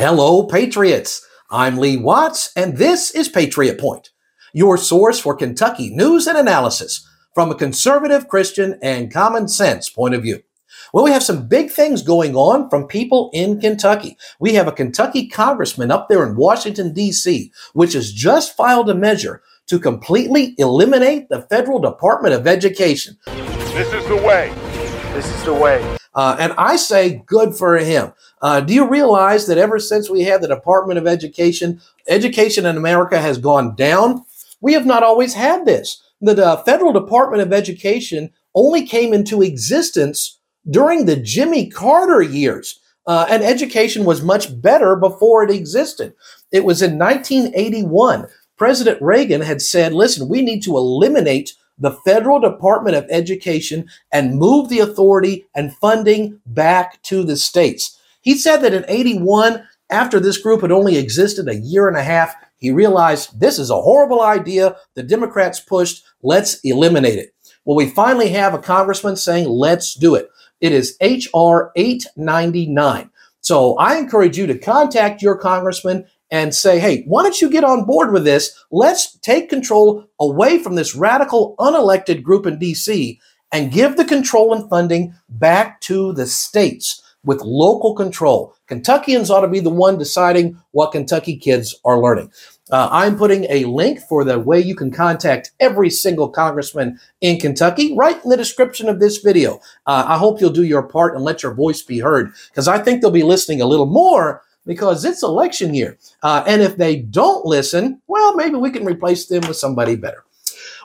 Hello, Patriots. I'm Lee Watts, and this is Patriot Point, your source for Kentucky news and analysis from a conservative, Christian, and common sense point of view. Well, we have some big things going on from people in Kentucky. We have a Kentucky congressman up there in Washington, D.C., which has just filed a measure to completely eliminate the federal Department of Education. This is the way. This is the way. Uh, and I say good for him. Uh, do you realize that ever since we had the Department of Education, education in America has gone down? We have not always had this. The uh, federal Department of Education only came into existence during the Jimmy Carter years. Uh, and education was much better before it existed. It was in 1981. President Reagan had said, listen, we need to eliminate the federal Department of Education and move the authority and funding back to the states. He said that in 81, after this group had only existed a year and a half, he realized this is a horrible idea. The Democrats pushed, let's eliminate it. Well, we finally have a congressman saying, let's do it. It is H.R. 899. So I encourage you to contact your congressman and say, hey, why don't you get on board with this? Let's take control away from this radical, unelected group in DC and give the control and funding back to the states with local control. Kentuckians ought to be the one deciding what Kentucky kids are learning. Uh, I'm putting a link for the way you can contact every single congressman in Kentucky right in the description of this video. Uh, I hope you'll do your part and let your voice be heard because I think they'll be listening a little more because it's election year. Uh, and if they don't listen, well, maybe we can replace them with somebody better.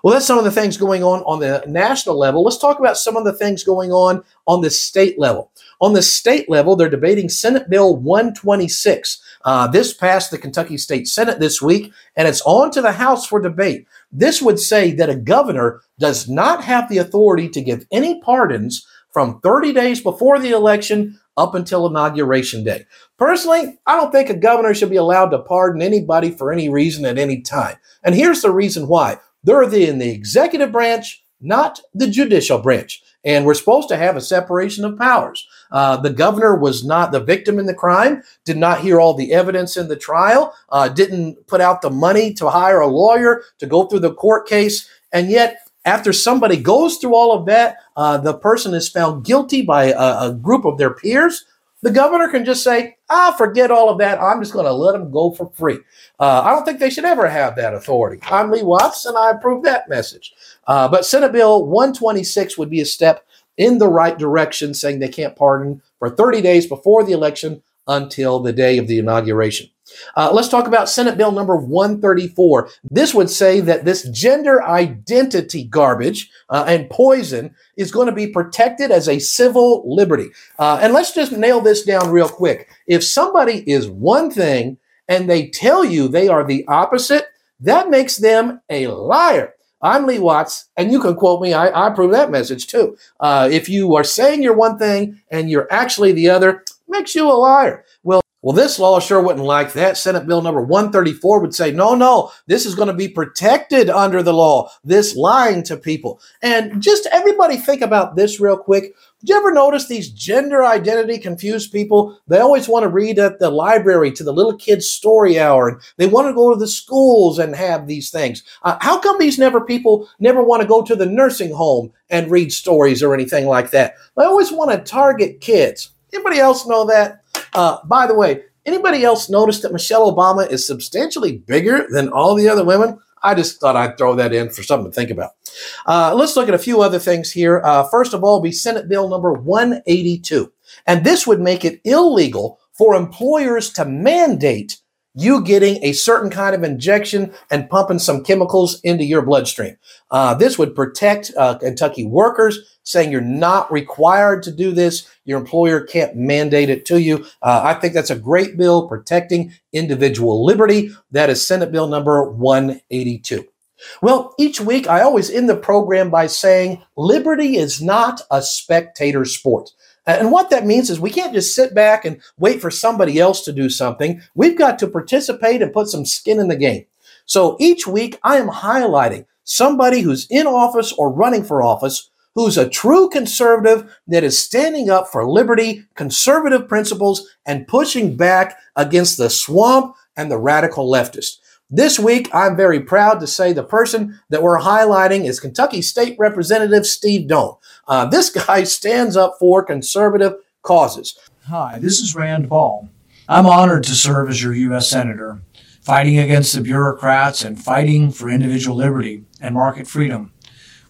Well, that's some of the things going on on the national level. Let's talk about some of the things going on on the state level. On the state level, they're debating Senate Bill 126. Uh, this passed the Kentucky State Senate this week, and it's on to the House for debate. This would say that a governor does not have the authority to give any pardons from 30 days before the election up until inauguration day. Personally, I don't think a governor should be allowed to pardon anybody for any reason at any time. And here's the reason why they're in the executive branch, not the judicial branch. And we're supposed to have a separation of powers. Uh, the governor was not the victim in the crime, did not hear all the evidence in the trial, uh, didn't put out the money to hire a lawyer to go through the court case. And yet, after somebody goes through all of that, uh, the person is found guilty by a, a, group of their peers. The governor can just say, ah, forget all of that. I'm just going to let them go for free. Uh, I don't think they should ever have that authority. I'm Lee Watts, and I approve that message. Uh, but Senate Bill 126 would be a step in the right direction, saying they can't pardon for 30 days before the election until the day of the inauguration. Uh, let's talk about Senate Bill number 134. This would say that this gender identity garbage uh, and poison is going to be protected as a civil liberty. Uh, and let's just nail this down real quick. If somebody is one thing and they tell you they are the opposite, that makes them a liar. I'm Lee Watts, and you can quote me. I, I approve that message too. Uh, if you are saying you're one thing and you're actually the other, makes you a liar. Well, well, this law sure wouldn't like that. Senate Bill number 134 would say, no, no, this is going to be protected under the law, this lying to people. And just everybody think about this real quick. Did you ever notice these gender identity confused people? They always want to read at the library to the little kids' story hour, and they want to go to the schools and have these things. Uh, how come these never people never want to go to the nursing home and read stories or anything like that? They always want to target kids. Anybody else know that? Uh, by the way, anybody else notice that Michelle Obama is substantially bigger than all the other women? I just thought I'd throw that in for something to think about. Uh, let's look at a few other things here. Uh, first of all, be Senate Bill number 182. And this would make it illegal for employers to mandate you getting a certain kind of injection and pumping some chemicals into your bloodstream. Uh, this would protect uh, Kentucky workers, saying you're not required to do this. Your employer can't mandate it to you. Uh, I think that's a great bill protecting individual liberty. That is Senate Bill number 182. Well, each week I always end the program by saying liberty is not a spectator sport. Uh, and what that means is we can't just sit back and wait for somebody else to do something. We've got to participate and put some skin in the game. So each week I am highlighting somebody who's in office or running for office who's a true conservative that is standing up for liberty, conservative principles, and pushing back against the swamp and the radical leftist. This week, I'm very proud to say the person that we're highlighting is Kentucky State Representative Steve Doan. Uh, this guy stands up for conservative causes. Hi, this is Rand Paul. I'm honored to serve as your U.S. Senator, fighting against the bureaucrats and fighting for individual liberty and market freedom.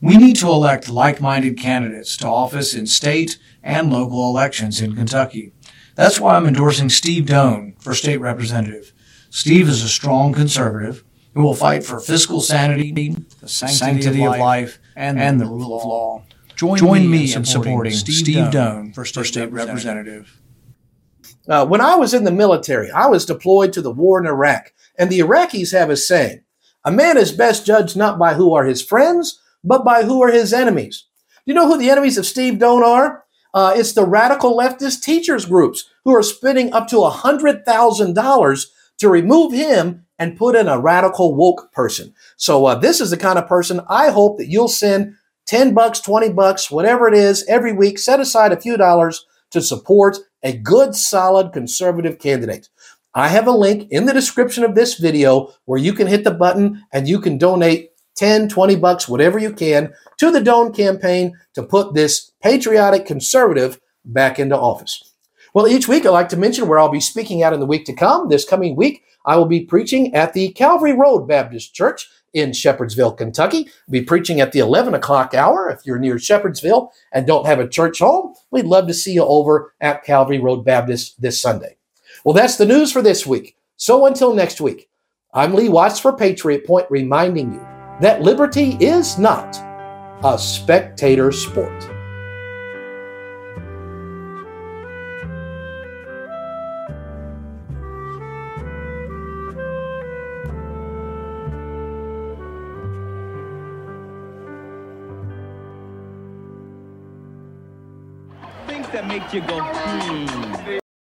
We need to elect like minded candidates to office in state and local elections in Kentucky. That's why I'm endorsing Steve Doan for state representative. Steve is a strong conservative who will fight for fiscal sanity, the sanctity, sanctity of, life, and, and the rule of law. Join, Join me, in supporting, Steve, Steve Doan for state, for state representative. Uh, when I was in the military, I was deployed to the war in Iraq, and the Iraqis have a saying a man is best judged not by who are his friends, but by who are his enemies. Do you know who the enemies of Steve Doan are? Uh, it's the radical leftist teachers groups who are spending up to $100,000 to remove him and put in a radical woke person. So uh, this is the kind of person I hope that you'll send 10 bucks, 20 bucks, whatever it is every week, set aside a few dollars to support a good, solid conservative candidate. I have a link in the description of this video where you can hit the button and you can donate 10, 20 bucks, whatever you can to the Doan campaign to put this patriotic conservative back into office. Well, each week I like to mention where I'll be speaking out in the week to come. This coming week, I will be preaching at the Calvary Road Baptist Church in Shepherdsville, Kentucky. I'll be preaching at the 11 o'clock hour. If you're near Shepherdsville and don't have a church home, we'd love to see you over at Calvary Road Baptist this Sunday. Well, that's the news for this week. So until next week, I'm Lee Watts for Patriot Point reminding you that liberty is not a spectator sport. That make you go, hmm.